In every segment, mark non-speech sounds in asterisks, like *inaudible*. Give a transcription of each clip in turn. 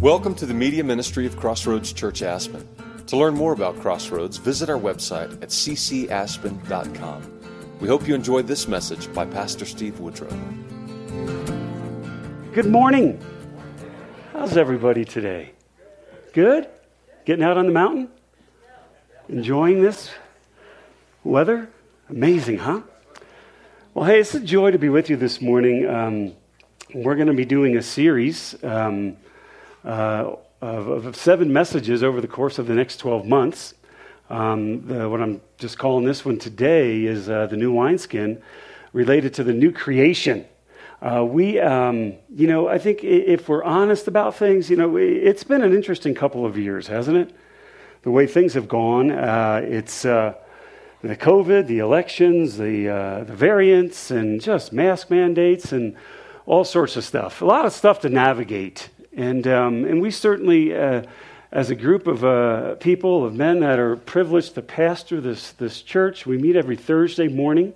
Welcome to the media ministry of Crossroads Church Aspen. To learn more about Crossroads, visit our website at ccaspen.com. We hope you enjoyed this message by Pastor Steve Woodrow. Good morning. How's everybody today? Good? Getting out on the mountain? Enjoying this weather? Amazing, huh? Well, hey, it's a joy to be with you this morning. Um, we're going to be doing a series. Um, uh, of, of, seven messages over the course of the next 12 months. Um, the, what I'm just calling this one today is uh, the new wineskin related to the new creation. Uh, we, um, you know, I think if we're honest about things, you know, it's been an interesting couple of years, hasn't it? The way things have gone. Uh, it's uh, the COVID, the elections, the, uh, the variants, and just mask mandates and all sorts of stuff. A lot of stuff to navigate. And, um, and we certainly, uh, as a group of uh, people, of men that are privileged to pastor this, this church, we meet every Thursday morning.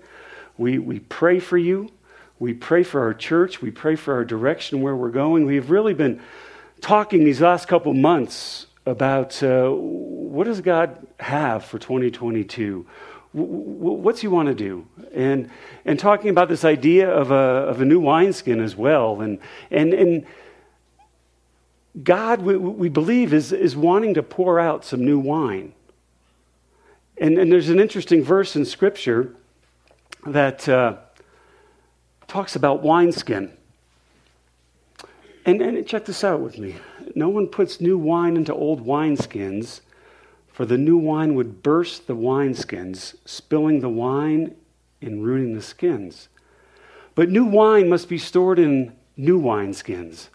We, we pray for you. We pray for our church. We pray for our direction, where we're going. We've really been talking these last couple months about uh, what does God have for 2022? What's he want to do? And, and talking about this idea of a, of a new wineskin as well. And, and, and God, we, we believe, is, is wanting to pour out some new wine. And, and there's an interesting verse in Scripture that uh, talks about wineskin. And, and check this out with me. No one puts new wine into old wineskins, for the new wine would burst the wineskins, spilling the wine and ruining the skins. But new wine must be stored in new wineskins.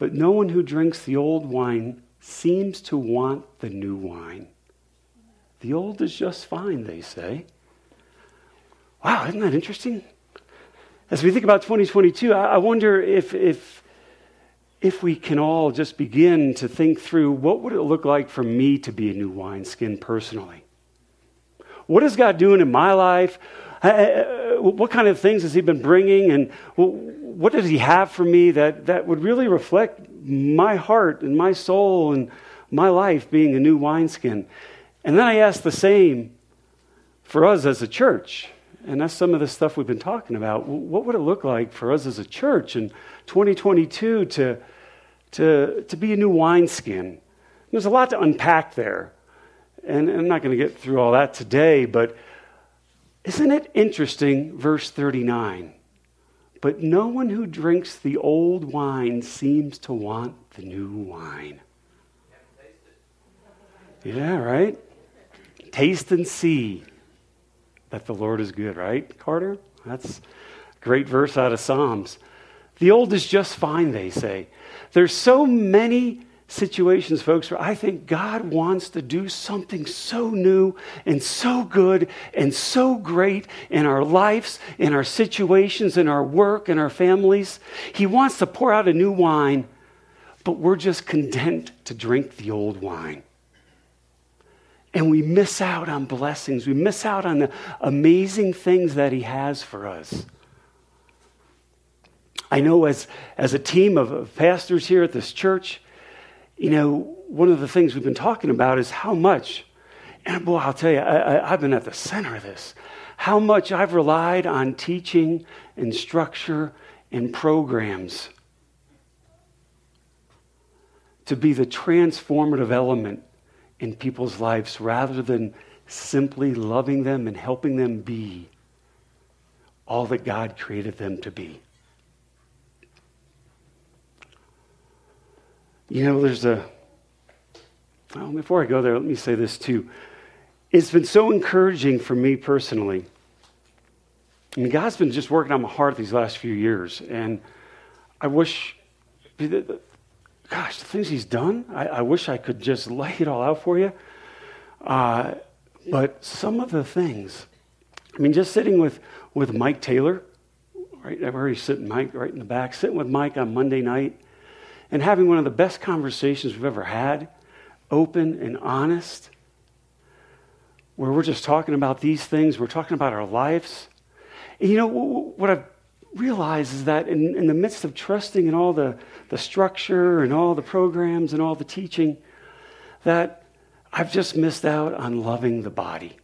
But no one who drinks the old wine seems to want the new wine. The old is just fine, they say. Wow, isn't that interesting? As we think about 2022, I wonder if, if, if we can all just begin to think through what would it look like for me to be a new wineskin personally? What is God doing in my life? What kind of things has He been bringing? And what does he have for me that, that would really reflect my heart and my soul and my life being a new wineskin? And then I ask the same for us as a church. And that's some of the stuff we've been talking about. What would it look like for us as a church in 2022 to, to, to be a new wineskin? There's a lot to unpack there. And I'm not going to get through all that today, but isn't it interesting, verse 39? But no one who drinks the old wine seems to want the new wine. Yeah, right? Taste and see that the Lord is good, right, Carter? That's a great verse out of Psalms. The old is just fine, they say. There's so many situations, folks, where I think God wants to do something so new and so good and so great in our lives, in our situations, in our work, in our families. He wants to pour out a new wine, but we're just content to drink the old wine. And we miss out on blessings. We miss out on the amazing things that He has for us. I know as, as a team of pastors here at this church, you know, one of the things we've been talking about is how much, and boy, I'll tell you, I, have been at the center of this, how much I've relied on teaching and structure and programs to be the transformative element in people's lives rather than simply loving them and helping them be all that God created them to be. You know, there's a. Well, before I go there, let me say this too. It's been so encouraging for me personally. I mean, God's been just working on my heart these last few years, and I wish, gosh, the things He's done, I, I wish I could just lay it all out for you. Uh, but some of the things, I mean, just sitting with, with Mike Taylor, right? I've already sitting Mike right in the back, sitting with Mike on Monday night and having one of the best conversations we've ever had, open and honest, where we're just talking about these things, we're talking about our lives. And you know what I've realized is that in, in the midst of trusting in all the, the structure and all the programs and all the teaching, that I've just missed out on loving the body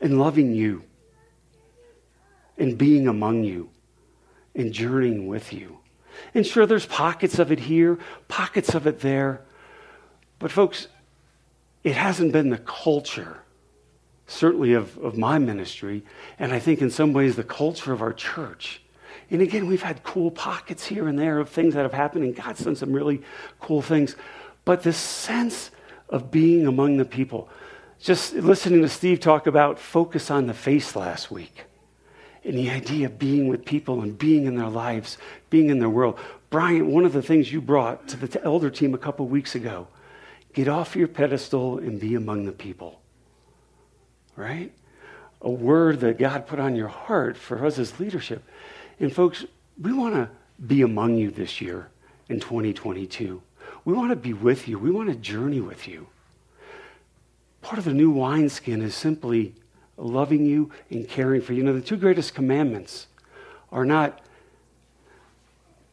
and loving you and being among you and journeying with you. And sure, there's pockets of it here, pockets of it there. But, folks, it hasn't been the culture, certainly of, of my ministry, and I think in some ways the culture of our church. And again, we've had cool pockets here and there of things that have happened, and God's done some really cool things. But this sense of being among the people, just listening to Steve talk about focus on the face last week and the idea of being with people and being in their lives, being in their world. Brian, one of the things you brought to the elder team a couple weeks ago get off your pedestal and be among the people. Right? A word that God put on your heart for us as leadership. And folks, we want to be among you this year in 2022. We want to be with you. We want to journey with you. Part of the new wineskin is simply loving you and caring for you. You know, the two greatest commandments are not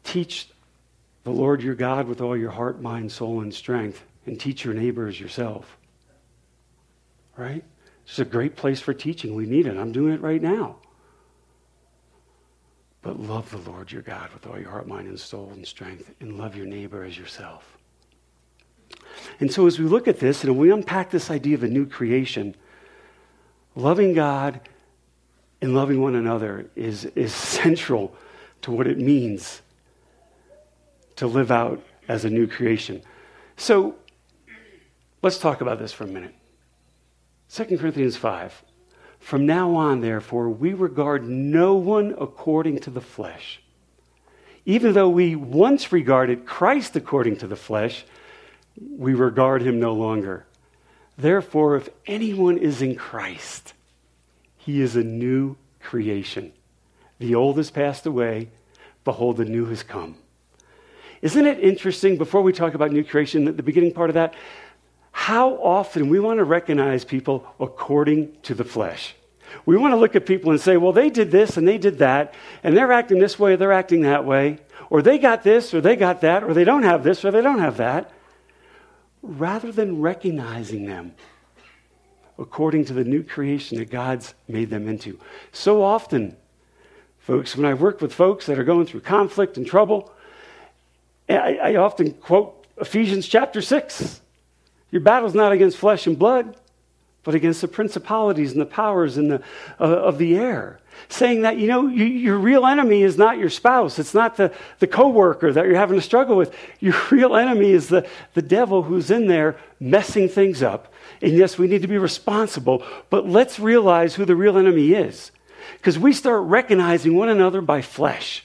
teach the Lord your God with all your heart, mind, soul, and strength, and teach your neighbor as yourself. Right? It's a great place for teaching. We need it. I'm doing it right now. But love the Lord your God with all your heart, mind, and soul and strength, and love your neighbor as yourself. And so, as we look at this and we unpack this idea of a new creation, loving God and loving one another is, is central to what it means to live out as a new creation. So let's talk about this for a minute. 2 Corinthians 5. From now on, therefore, we regard no one according to the flesh. Even though we once regarded Christ according to the flesh, we regard him no longer. Therefore, if anyone is in Christ, he is a new creation. The old has passed away. Behold, the new has come. Isn't it interesting, before we talk about new creation, the beginning part of that, how often we want to recognize people according to the flesh? We want to look at people and say, well, they did this and they did that, and they're acting this way, they're acting that way, or they got this or they got that, or they don't have this or they don't have that rather than recognizing them according to the new creation that God's made them into. So often, folks, when I work with folks that are going through conflict and trouble, I, I often quote Ephesians chapter 6. Your battle's not against flesh and blood, but against the principalities and the powers in the, uh, of the air. Saying that, you know, you, your real enemy is not your spouse. It's not the, the coworker that you're having to struggle with. Your *laughs* real enemy is the, the devil who's in there messing things up. And yes, we need to be responsible, but let's realize who the real enemy is. Because we start recognizing one another by flesh.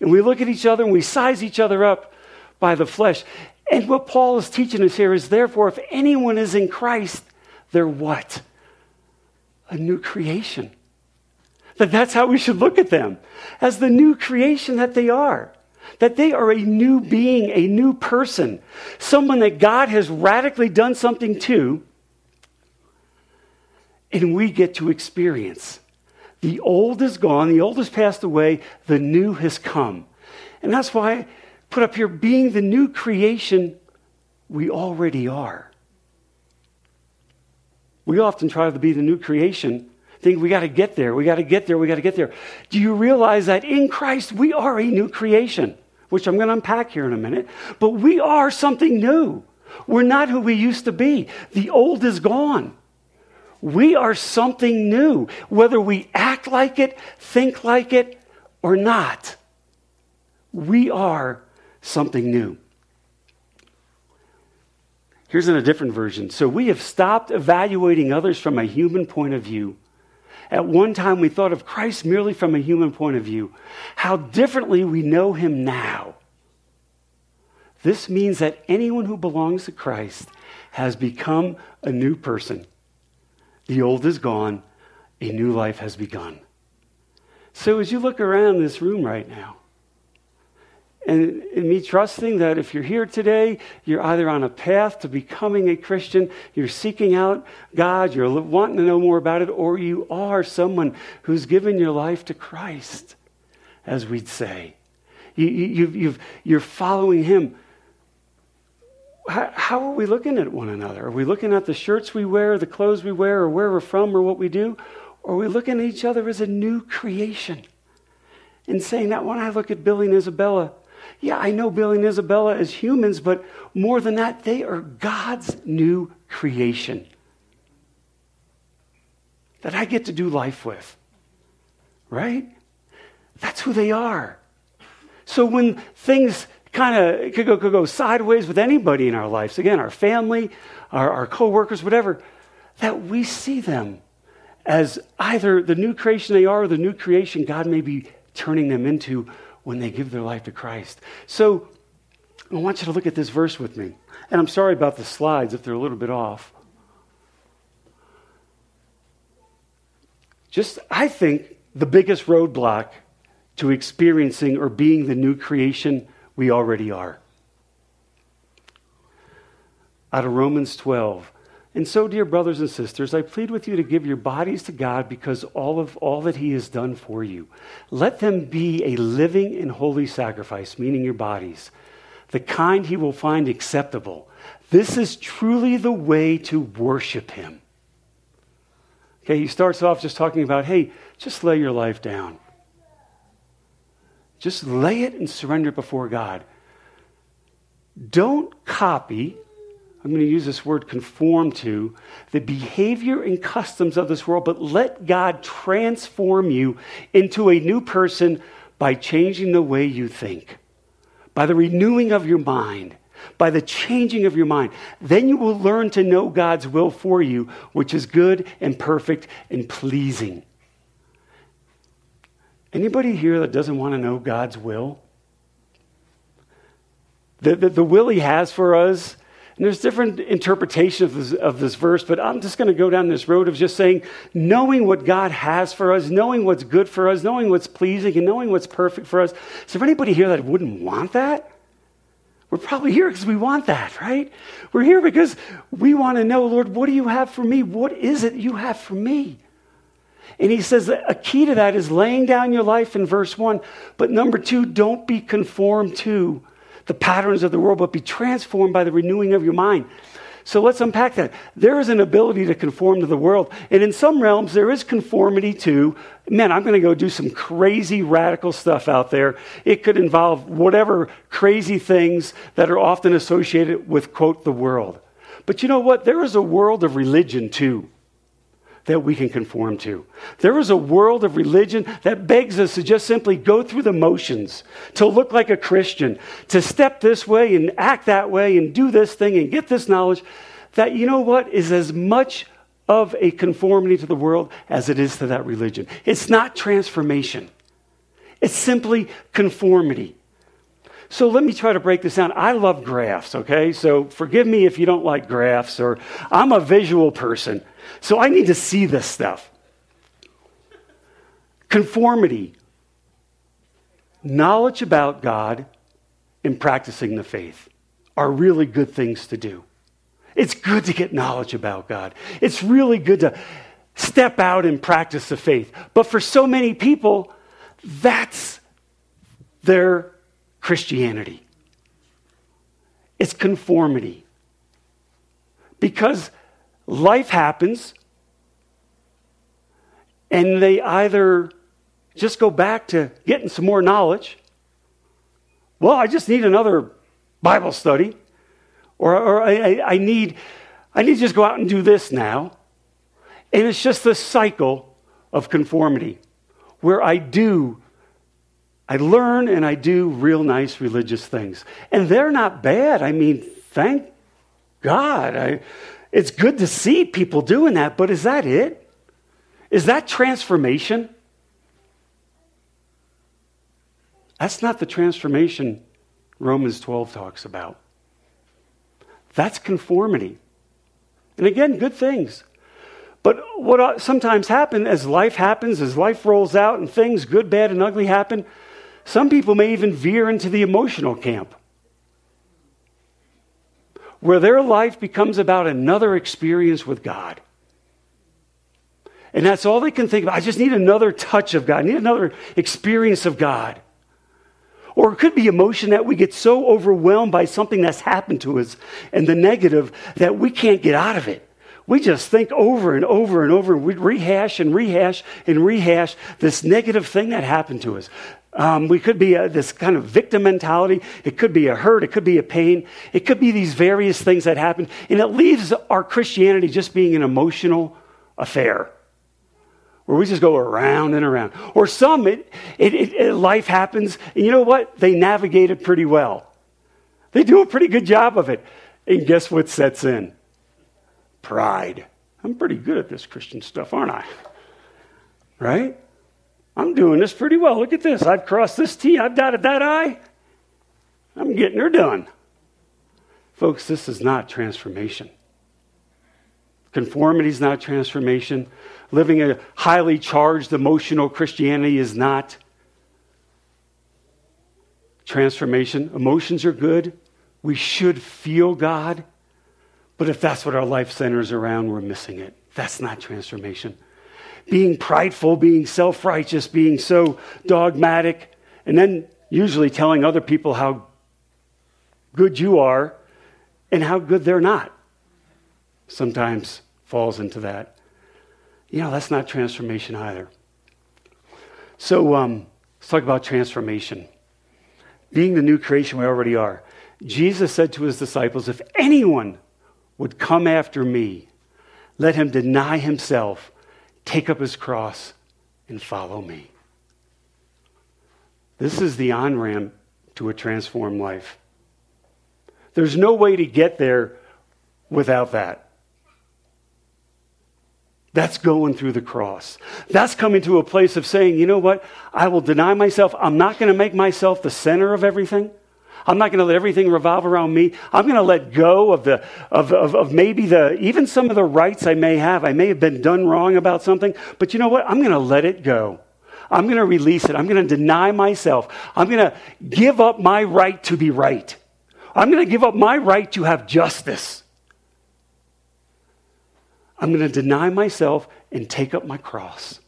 And we look at each other and we size each other up by the flesh. And what Paul is teaching us here is therefore, if anyone is in Christ, they're what? A new creation. That that's how we should look at them as the new creation that they are. That they are a new being, a new person, someone that God has radically done something to, and we get to experience. The old is gone, the old has passed away, the new has come. And that's why I put up here being the new creation we already are. We often try to be the new creation, think we got to get there, we got to get there, we got to get there. Do you realize that in Christ we are a new creation, which I'm going to unpack here in a minute, but we are something new. We're not who we used to be. The old is gone. We are something new, whether we act like it, think like it, or not. We are something new. Here's in a different version. So we have stopped evaluating others from a human point of view. At one time, we thought of Christ merely from a human point of view. How differently we know him now. This means that anyone who belongs to Christ has become a new person. The old is gone, a new life has begun. So, as you look around this room right now, And, and me trusting that if you're here today, you're either on a path to becoming a Christian, you're seeking out God, you're wanting to know more about it, or you are someone who's given your life to Christ, as we'd say. You, you, you've, you're following Him. How, how are we looking at one another? Are we looking at the shirts we wear, the clothes we wear, or where we're from, or what we do? Or are we looking at each other as a new creation? And saying that when I look at Billy and Isabella, yeah, I know Billy and Isabella as humans, but more than that, they are God's new creation that I get to do life with. Right? That's who they are. So when things kind of could go, could go sideways with anybody in our lives, again, our family, our, our coworkers, whatever, that we see them as either the new creation they are or the new creation God may be turning them into when they give their life to Christ. So I want you to look at this verse with me. And I'm sorry about the slides if they're a little bit off. Just, I think, the biggest roadblock to experiencing or being the new creation we already are. Out of Romans 12. And so, dear brothers and sisters, I plead with you to give your bodies to God because all of all that He has done for you. Let them be a living and holy sacrifice, meaning your bodies, the kind He will find acceptable. This is truly the way to worship Him. Okay, he starts off just talking about, hey, just lay your life down. Just lay it and surrender it before God. Don't copy I'm going to use this word conform to the behavior and customs of this world, but let God transform you into a new person by changing the way you think, by the renewing of your mind, by the changing of your mind. Then you will learn to know God's will for you, which is good and perfect and pleasing. Anybody here that doesn't want to know God's will? The, the, the will He has for us and there's different interpretations of this, of this verse, but I'm just going to go down this road of just saying, knowing what God has for us, knowing what's good for us, knowing what's pleasing, and knowing what's perfect for us. Is there anybody here that wouldn't want that? We're probably here because we want that, right? We're here because we want to know, Lord, what do you have for me? What is it you have for me? And he says a key to that is laying down your life in verse one. But number two, don't be conformed to the patterns of the world, but be transformed by the renewing of your mind. So let's unpack that. There is an ability to conform to the world. And in some realms, there is conformity to, man, I'm going to go do some crazy radical stuff out there. It could involve whatever crazy things that are often associated with, quote, the world. But you know what? There is a world of religion too that we can conform to. There is a world of religion that begs us to just simply go through the motions, to look like a Christian, to step this way and act that way and do this thing and get this knowledge. That, you know what, is as much of a conformity to the world as it is to that religion. It's not transformation, it's simply conformity. So let me try to break this down. I love graphs, okay? So forgive me if you don't like graphs, or I'm a visual person. So I need to see this stuff. Conformity, knowledge about God, and practicing the faith are really good things to do. It's good to get knowledge about God. It's really good to step out and practice the faith. But for so many people, that's their Christianity. It's conformity. Because life happens, and they either just go back to getting some more knowledge. Well, I just need another Bible study, or, or I, I, need, I need to just go out and do this now. And it's just this cycle of conformity where I do, I learn and I do real nice religious things. And they're not bad. I mean, thank God. I, it's good to see people doing that, but is that it? Is that transformation? That's not the transformation Romans 12 talks about. That's conformity. And again, good things. But what uh, sometimes happens as life happens, as life rolls out and things, good, bad, and ugly, happen, some people may even veer into the emotional camp where their life becomes about another experience with God. And that's all they can think about. I just need another touch of God, I need another experience of God. Or it could be emotion that we get so overwhelmed by something that's happened to us and the negative that we can't get out of it. We just think over and over and over. We rehash and rehash and rehash this negative thing that happened to us. Um, we could be a, this kind of victim mentality. It could be a hurt. It could be a pain. It could be these various things that happen. And it leaves our Christianity just being an emotional affair where we just go around and around. Or some, it, it, it, life happens, and you know what? They navigate it pretty well. They do a pretty good job of it. And guess what sets in? Pride. I'm pretty good at this Christian stuff, aren't I? Right? I'm doing this pretty well. Look at this. I've crossed this T, I've dotted that I. I'm getting her done. Folks, this is not transformation. Conformity is not transformation. Living a highly charged emotional Christianity is not transformation. Emotions are good. We should feel God. But if that's what our life centers around, we're missing it. That's not transformation being prideful, being self righteous, being so dogmatic, and then usually telling other people how good you are and how good they're not. Sometimes falls into that. You know, that's not transformation either. So um, let's talk about transformation. Being the new creation we already are. Jesus said to his disciples, If anyone would come after me, let him deny himself take up his cross, and follow me. This is the on ramp to a transformed life. There's no way to get there without that. That's going through the cross. That's coming to a place of saying, you know what? I will deny myself. I'm not going to make myself the center of everything. I'm not going to let everything revolve around me. I'm going to let go of the of, of, of maybe the even some of the rights I may have. I may have been done wrong about something, but you know what? I'm going to let it go. I'm going to release it. I'm going to deny myself. I'm going to give up my right to be right. I'm going to give up my right to have justice. I'm going to deny myself and take up my cross.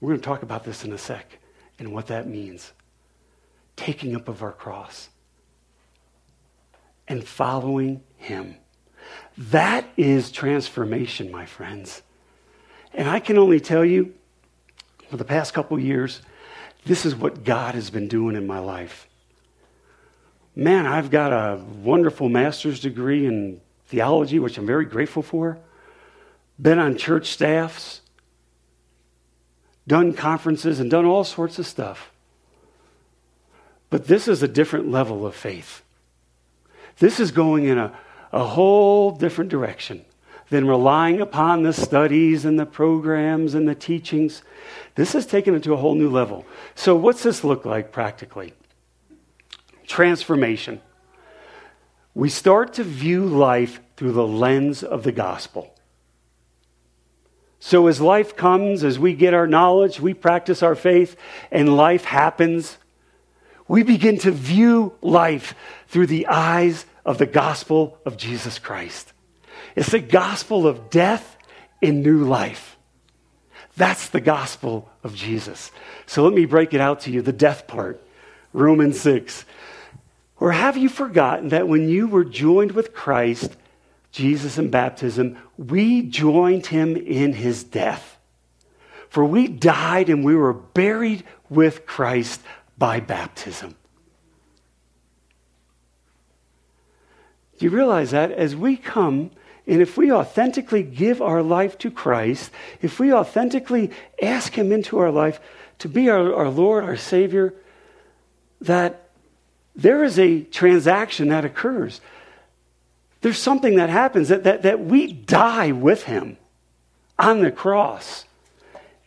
We're going to talk about this in a sec and what that means. Taking up of our cross and following Him. That is transformation, my friends. And I can only tell you, for the past couple years, this is what God has been doing in my life. Man, I've got a wonderful master's degree in theology, which I'm very grateful for. Been on church staffs, done conferences, and done all sorts of stuff. But this is a different level of faith. This is going in a, a whole different direction than relying upon the studies and the programs and the teachings. This is taken it to a whole new level. So, what's this look like practically? Transformation. We start to view life through the lens of the gospel. So, as life comes, as we get our knowledge, we practice our faith, and life happens, we begin to view life through the eyes of the gospel of Jesus Christ. It's the gospel of death in new life. That's the gospel of Jesus. So let me break it out to you the death part, Romans 6. Or have you forgotten that when you were joined with Christ, Jesus in baptism, we joined him in his death? For we died and we were buried with Christ by baptism. Do you realize that as we come and if we authentically give our life to Christ, if we authentically ask Him into our life to be our, our Lord, our Savior, that there is a transaction that occurs. There's something that happens that, that, that we die with Him on the cross.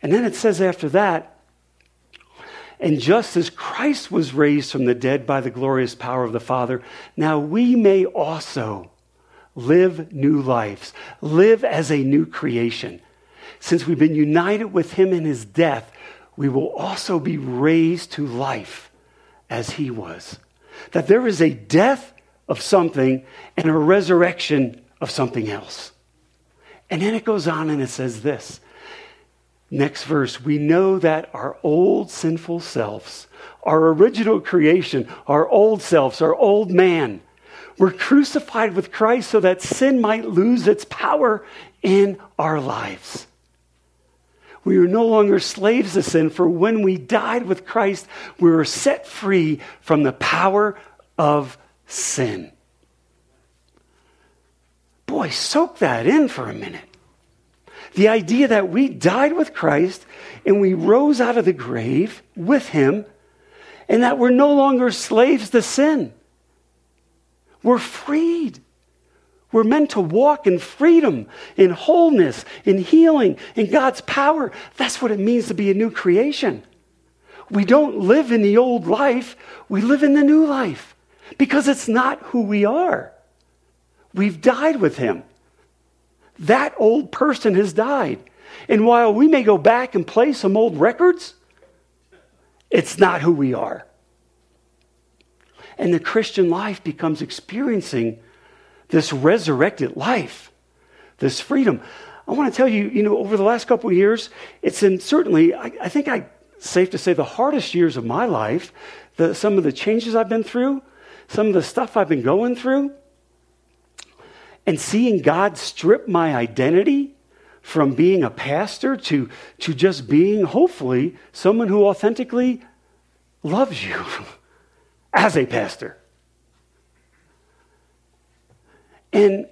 And then it says after that, and just as Christ was raised from the dead by the glorious power of the Father, now we may also live new lives, live as a new creation. Since we've been united with him in his death, we will also be raised to life as he was. That there is a death of something and a resurrection of something else. And then it goes on and it says this. Next verse, we know that our old sinful selves, our original creation, our old selves, our old man, were crucified with Christ so that sin might lose its power in our lives. We are no longer slaves to sin, for when we died with Christ, we were set free from the power of sin. Boy, soak that in for a minute. The idea that we died with Christ and we rose out of the grave with him, and that we're no longer slaves to sin. We're freed. We're meant to walk in freedom, in wholeness, in healing, in God's power. That's what it means to be a new creation. We don't live in the old life, we live in the new life because it's not who we are. We've died with Him. That old person has died. And while we may go back and play some old records, it's not who we are. And the Christian life becomes experiencing this resurrected life, this freedom. I want to tell you, you know, over the last couple of years, it's in certainly, I, I think I safe to say, the hardest years of my life, the, some of the changes I've been through, some of the stuff I've been going through, and seeing God strip my identity from being a pastor to, to just being, hopefully, someone who authentically loves you *laughs* as a pastor. And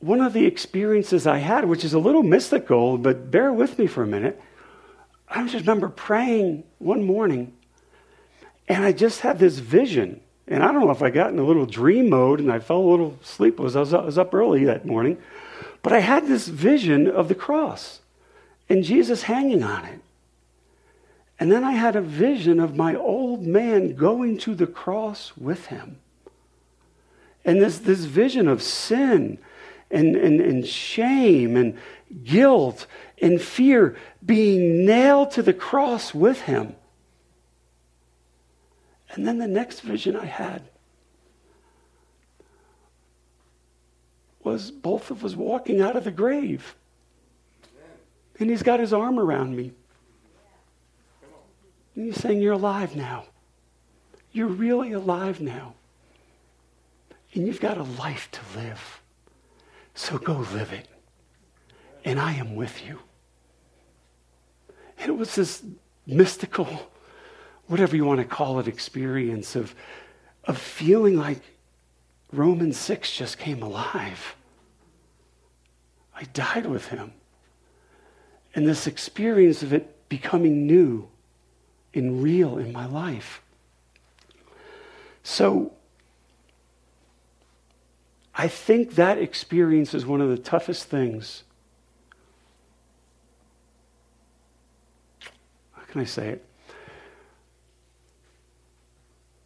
one of the experiences I had, which is a little mystical, but bear with me for a minute, I just remember praying one morning, and I just had this vision. And I don't know if I got in a little dream mode and I fell a little sleepless. I was, I was up early that morning. But I had this vision of the cross and Jesus hanging on it. And then I had a vision of my old man going to the cross with him. And this, this vision of sin and, and, and shame and guilt and fear being nailed to the cross with him. And then the next vision I had was both of us walking out of the grave. And he's got his arm around me. And he's saying, You're alive now. You're really alive now. And you've got a life to live. So go live it. And I am with you. And it was this mystical, whatever you want to call it, experience of, of feeling like Romans 6 just came alive. I died with him. And this experience of it becoming new and real in my life. So, I think that experience is one of the toughest things. How can I say it?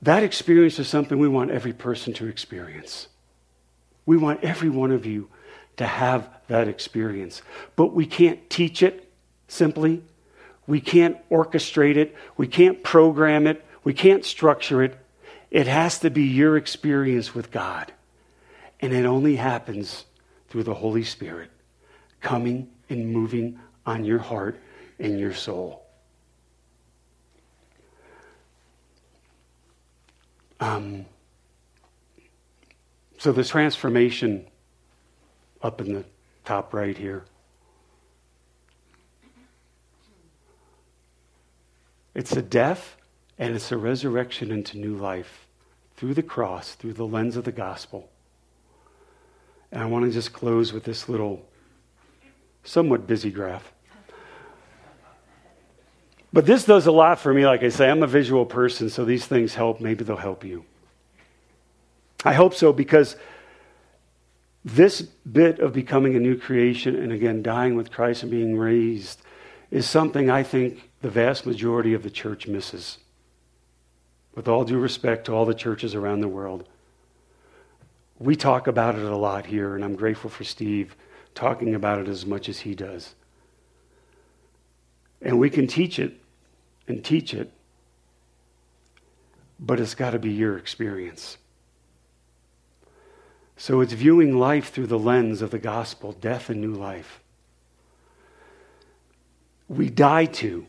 That experience is something we want every person to experience. We want every one of you to have that experience. But we can't teach it simply. We can't orchestrate it. We can't program it. We can't structure it. It has to be your experience with God. And it only happens through the Holy Spirit coming and moving on your heart and your soul. Um, so the transformation up in the top right here. It's a death and it's a resurrection into new life through the cross, through the lens of the gospel. And I want to just close with this little, somewhat busy graph. But this does a lot for me. Like I say, I'm a visual person, so these things help. Maybe they'll help you. I hope so because this bit of becoming a new creation and again dying with Christ and being raised is something I think the vast majority of the church misses. With all due respect to all the churches around the world, we talk about it a lot here, and I'm grateful for Steve talking about it as much as he does. And we can teach it and teach it. but it's got to be your experience. So it's viewing life through the lens of the gospel, death and new life. We die to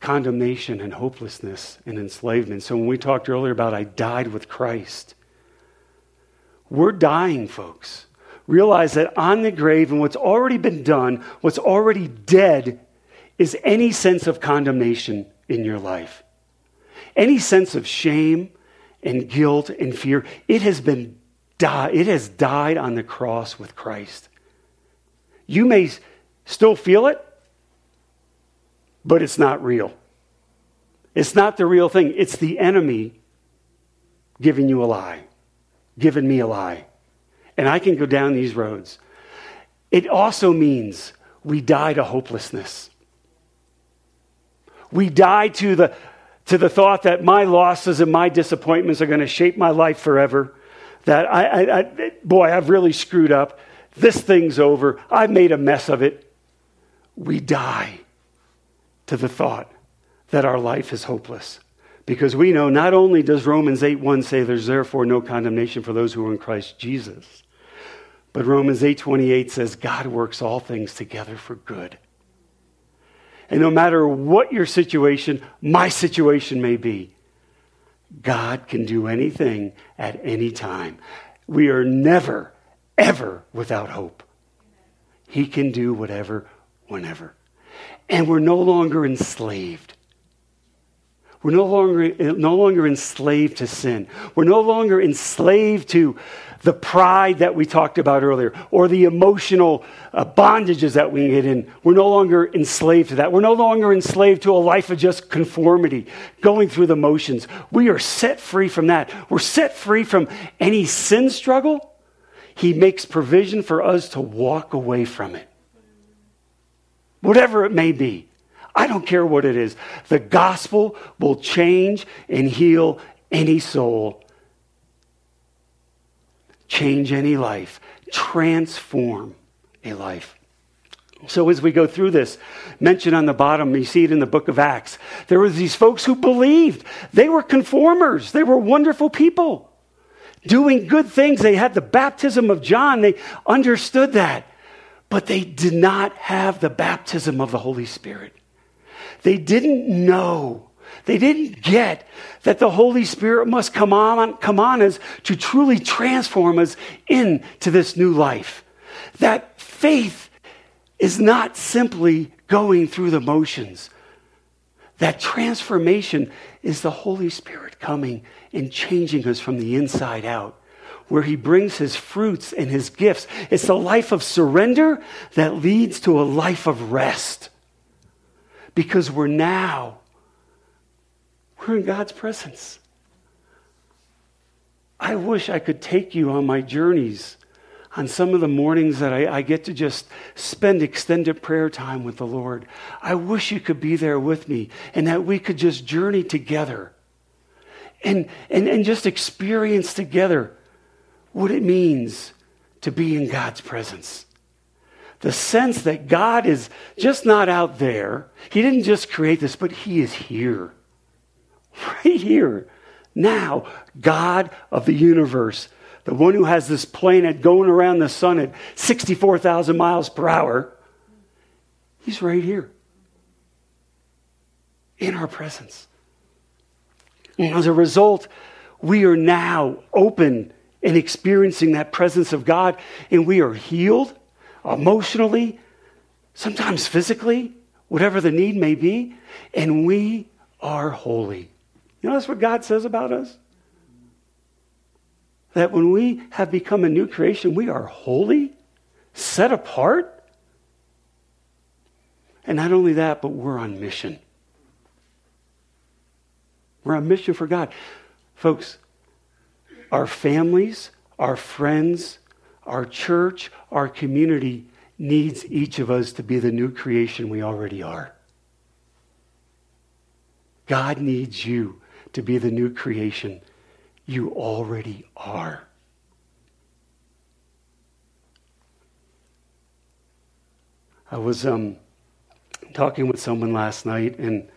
condemnation and hopelessness and enslavement. So when we talked earlier about I died with Christ, we're dying, folks. Realize that on the grave and what's already been done, what's already dead, is any sense of condemnation in your life. Any sense of shame and guilt and fear, it has been died, it has died on the cross with Christ. You may still feel it, but it's not real. It's not the real thing. It's the enemy giving you a lie, giving me a lie. And I can go down these roads. It also means we die to hopelessness. We die to the, to the thought that my losses and my disappointments are going to shape my life forever. That I, I, I, boy, I've really screwed up. This thing's over. I've made a mess of it. We die to the thought that our life is hopeless. Because we know not only does Romans 8 1 say there's therefore no condemnation for those who are in Christ Jesus, but Romans 8 28 says God works all things together for good. And no matter what your situation, my situation may be, God can do anything at any time. We are never, ever without hope. He can do whatever, whenever. And we're no longer enslaved. We're no longer, no longer enslaved to sin. We're no longer enslaved to the pride that we talked about earlier or the emotional uh, bondages that we get in. We're no longer enslaved to that. We're no longer enslaved to a life of just conformity, going through the motions. We are set free from that. We're set free from any sin struggle. He makes provision for us to walk away from it, whatever it may be. I don't care what it is. The gospel will change and heal any soul, change any life, transform a life. So, as we go through this, mentioned on the bottom, you see it in the book of Acts, there were these folks who believed. They were conformers, they were wonderful people, doing good things. They had the baptism of John, they understood that. But they did not have the baptism of the Holy Spirit. They didn't know. They didn't get that the Holy Spirit must come on, come on us to truly transform us into this new life. That faith is not simply going through the motions. That transformation is the Holy Spirit coming and changing us from the inside out, where He brings His fruits and His gifts. It's a life of surrender that leads to a life of rest because we're now we're in God's presence. I wish I could take you on my journeys on some of the mornings that I, I, get to just spend extended prayer time with the Lord. I wish you could be there with me and that we could just journey together and, and, and just experience together what it means to be in God's presence the sense that God is just not out there. He didn't just create this, but He is here. *laughs* Right here. Now, God of the universe, the one who has this planet going around the sun at 64,000 miles per hour, He's right here in our presence. And as a result, we are now open and experiencing that presence of God, and we are healed emotionally, sometimes physically, whatever the need may be, and we are holy. You know that's what God says about us? That when we have become a new creation, we are holy, set apart. And not only that, but we're on mission. We're on mission for God. Folks, our families, our friends, our church, our community needs each of us to be the new creation we already are. God needs you to be the new creation you already are. I was um, talking with someone last night, and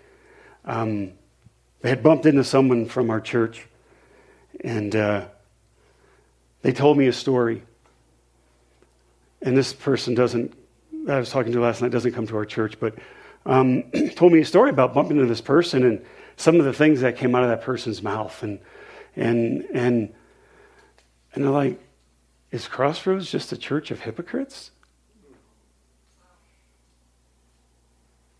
um, I had bumped into someone from our church, and uh, they told me a story. And this person doesn't, I was talking to last night, doesn't come to our church, but um, *clears throat* told me a story about bumping into this person and some of the things that came out of that person's mouth. And, and, and, and they're like, is Crossroads just a church of hypocrites?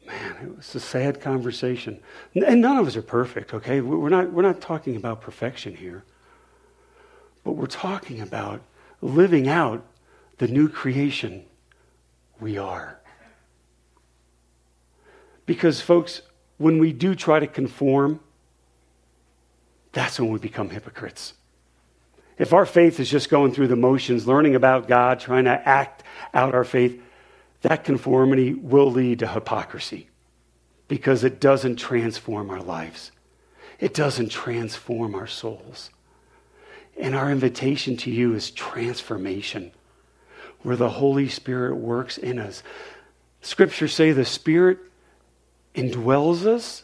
Man, it was a sad conversation. And none of us are perfect, okay? We're not, we're not talking about perfection here. But we're talking about living out the new creation we are. Because, folks, when we do try to conform, that's when we become hypocrites. If our faith is just going through the motions, learning about God, trying to act out our faith, that conformity will lead to hypocrisy because it doesn't transform our lives. It doesn't transform our souls. And our invitation to you is transformation, where the Holy Spirit works in us. Scriptures say the Spirit indwells us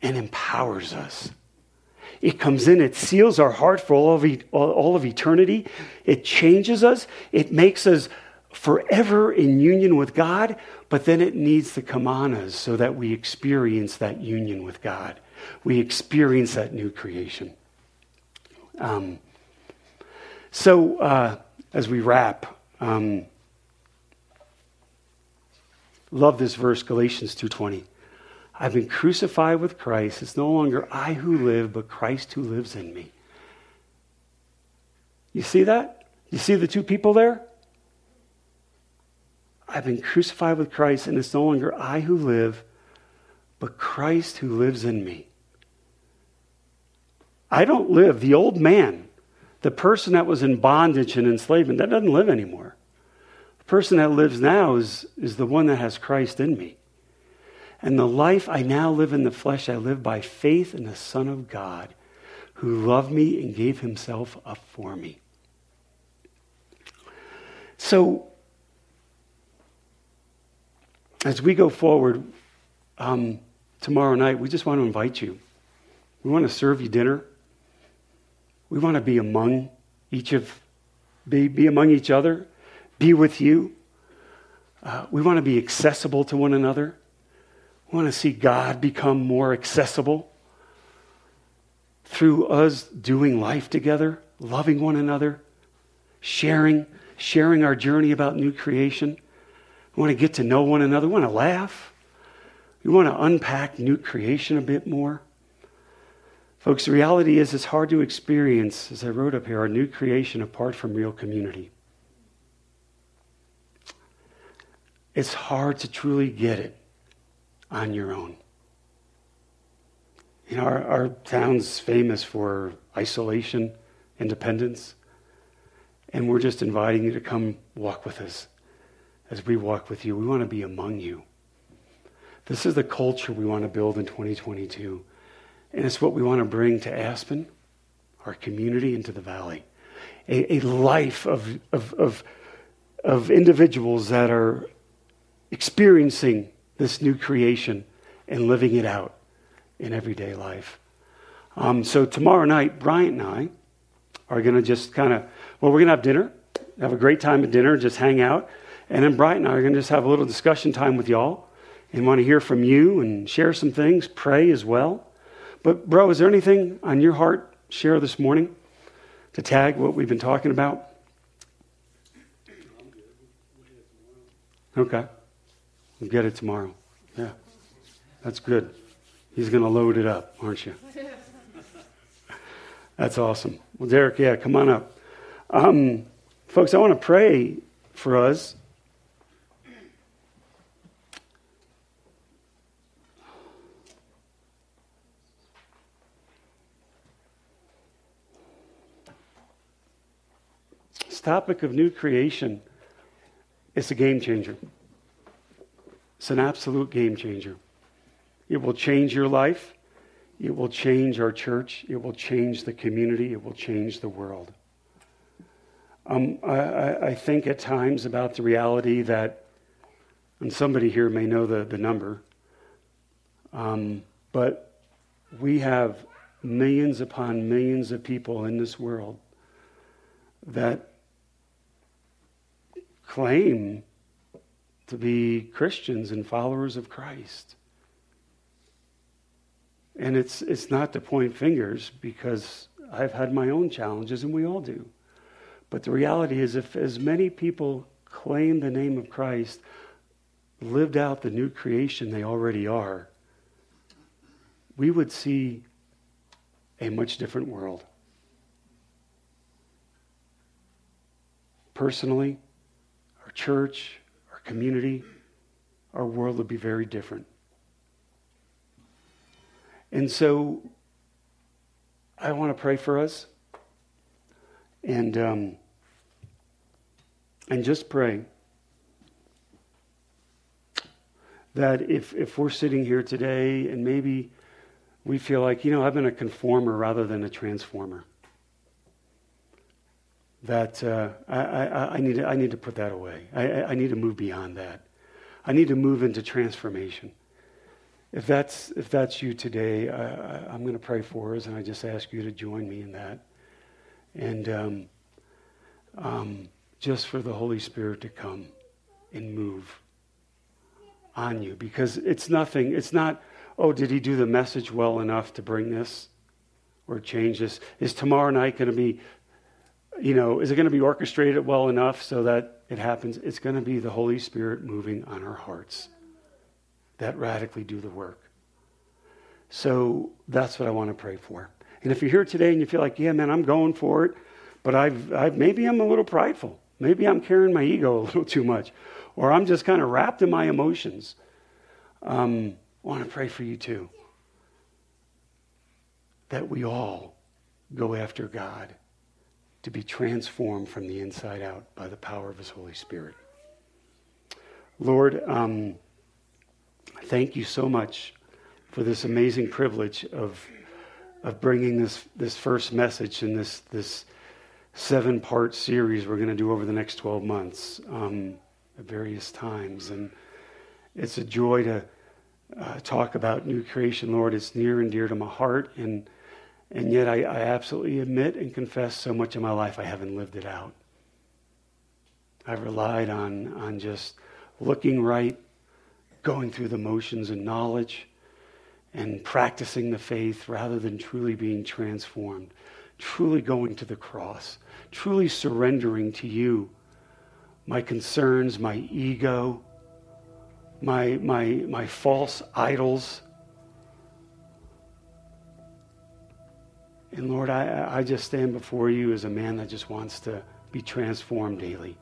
and empowers us. It comes in, it seals our heart for all of, e- all of eternity. It changes us, it makes us forever in union with God, but then it needs to come on us so that we experience that union with God. We experience that new creation. Um, so, uh, as we wrap, um, love this verse, Galatians 2:20. I've been crucified with Christ. It's no longer I who live, but Christ who lives in me. You see that? You see the two people there? I've been crucified with Christ, and it's no longer I who live, but Christ who lives in me. I don't live. The old man, the person that was in bondage and enslavement, that doesn't live anymore. The person that lives now is, is the one that has Christ in me. And the life I now live in the flesh, I live by faith in the Son of God who loved me and gave himself up for me. So, as we go forward um, tomorrow night, we just want to invite you. We want to serve you dinner. We want to be among each of, be, be among each other, be with you. Uh, we want to be accessible to one another. We want to see God become more accessible through us doing life together, loving one another, sharing, sharing our journey about new creation. We want to get to know one another. We want to laugh. We want to unpack new creation a bit more. Folks, the reality is it's hard to experience, as I wrote up here, our new creation apart from real community. It's hard to truly get it on your own. You know, our, our town's famous for isolation, independence, and we're just inviting you to come walk with us as we walk with you. We want to be among you. This is the culture we want to build in 2022. And it's what we want to bring to Aspen, our community, into the valley. A, a life of, of, of, of individuals that are experiencing this new creation and living it out in everyday life. Um, so tomorrow night, Bryant and I are going to just kind of, well, we're going to have dinner, have a great time at dinner, just hang out. And then Bryant and I are going to just have a little discussion time with y'all and want to hear from you and share some things, pray as well. But, bro, is there anything on your heart share this morning to tag what we've been talking about? Okay. We'll get it tomorrow. Yeah. That's good. He's going to load it up, aren't you? *laughs* That's awesome. Well, Derek, yeah, come on up. Um, folks, I want to pray for us. This topic of new creation is a game changer. It's an absolute game changer. It will change your life. It will change our church. It will change the community. It will change the world. Um, I, I, think at times about the reality that, and somebody here may know the, the number, um, but we have millions upon millions of people in this world that claim to be Christians and followers of Christ. And it's, it's not to point fingers because I've had my own challenges and we all do. But the reality is, if as many people claim the name of Christ, lived out the new creation they already are, we would see a much different world. Personally, church, our community, our world would be very different. And so I want to pray for us and, um, and just pray that if, if we're sitting here today and maybe we feel like, you know, I've been a conformer rather than a transformer, that uh, I, I, I, need to, I need to put that away. I, I need to move beyond that. I need to move into transformation. If that's, if that's you today, I, am going to pray for us, and I just ask you to join me in that. And um, um, just for the Holy Spirit to come and move on you because it's nothing, it's not, oh, did he do the message well enough to bring this or change this? Is tomorrow night going to be, you know, is it going to be orchestrated well enough so that it happens? It's going to be the Holy Spirit moving on our hearts that radically do the work. So that's what I want to pray for. And if you're here today and you feel like, yeah, man, I'm going for it, but I've, I've maybe I'm a little prideful. Maybe I'm carrying my ego a *laughs* little too much or I'm just kind of wrapped in my emotions, um, I want to pray for you too. That we all go after God to be transformed from the inside out by the power of His Holy Spirit. Lord, um, thank you so much for this amazing privilege of, of bringing this, this first message in this, this seven part series we're going to do over the next 12 months. Um, at various times. And it's a joy to uh, talk about new creation, Lord. It's near and dear to my heart. And, and yet I, I absolutely admit and confess so much of my life I haven't lived it out. I've relied on, on just looking right, going through the motions and knowledge, and practicing the faith rather than truly being transformed, truly going to the cross, truly surrendering to you my concerns, my ego, my, my, my false idols. And Lord, I, I just stand before you as a man that just wants to be transformed daily,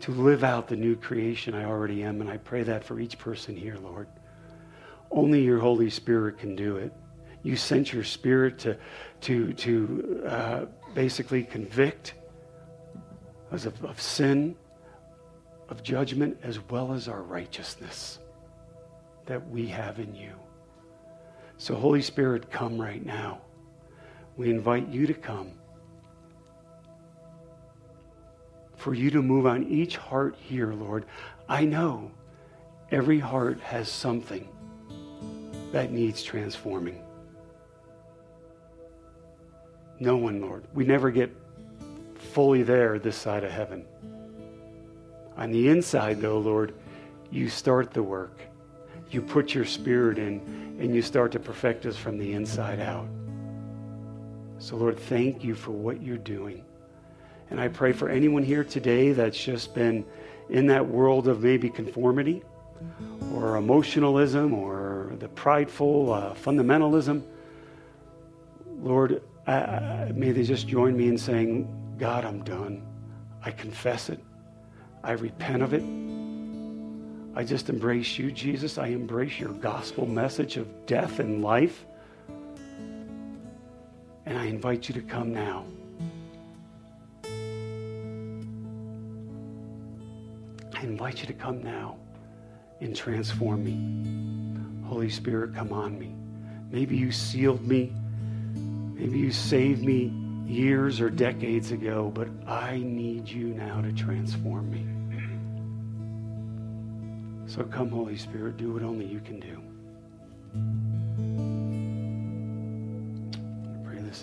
to live out the new creation I already am. And I pray that for each person here, Lord. Only your Holy Spirit can do it. You sent your Spirit to, to, to uh, basically convict us of, of sin, of judgment, as well as our righteousness that we have in you. So, Holy Spirit, come right now. We invite you to come. For you to move on each heart here, Lord. I know every heart has something that needs transforming. No one, Lord. We never get fully there this side of heaven. On the inside, though, Lord, you start the work. You put your spirit in and you start to perfect us from the inside out. So, Lord, thank you for what you're doing. And I pray for anyone here today that's just been in that world of maybe conformity or emotionalism or the prideful uh, fundamentalism. Lord, I, I, may they just join me in saying, God, I'm done. I confess it. I repent of it. I just embrace you, Jesus. I embrace your gospel message of death and life. And I invite you to come now. I invite you to come now and transform me. Holy Spirit, come on me. Maybe you sealed me. Maybe you saved me years or decades ago, but I need you now to transform me. So come, Holy Spirit, do what only you can do.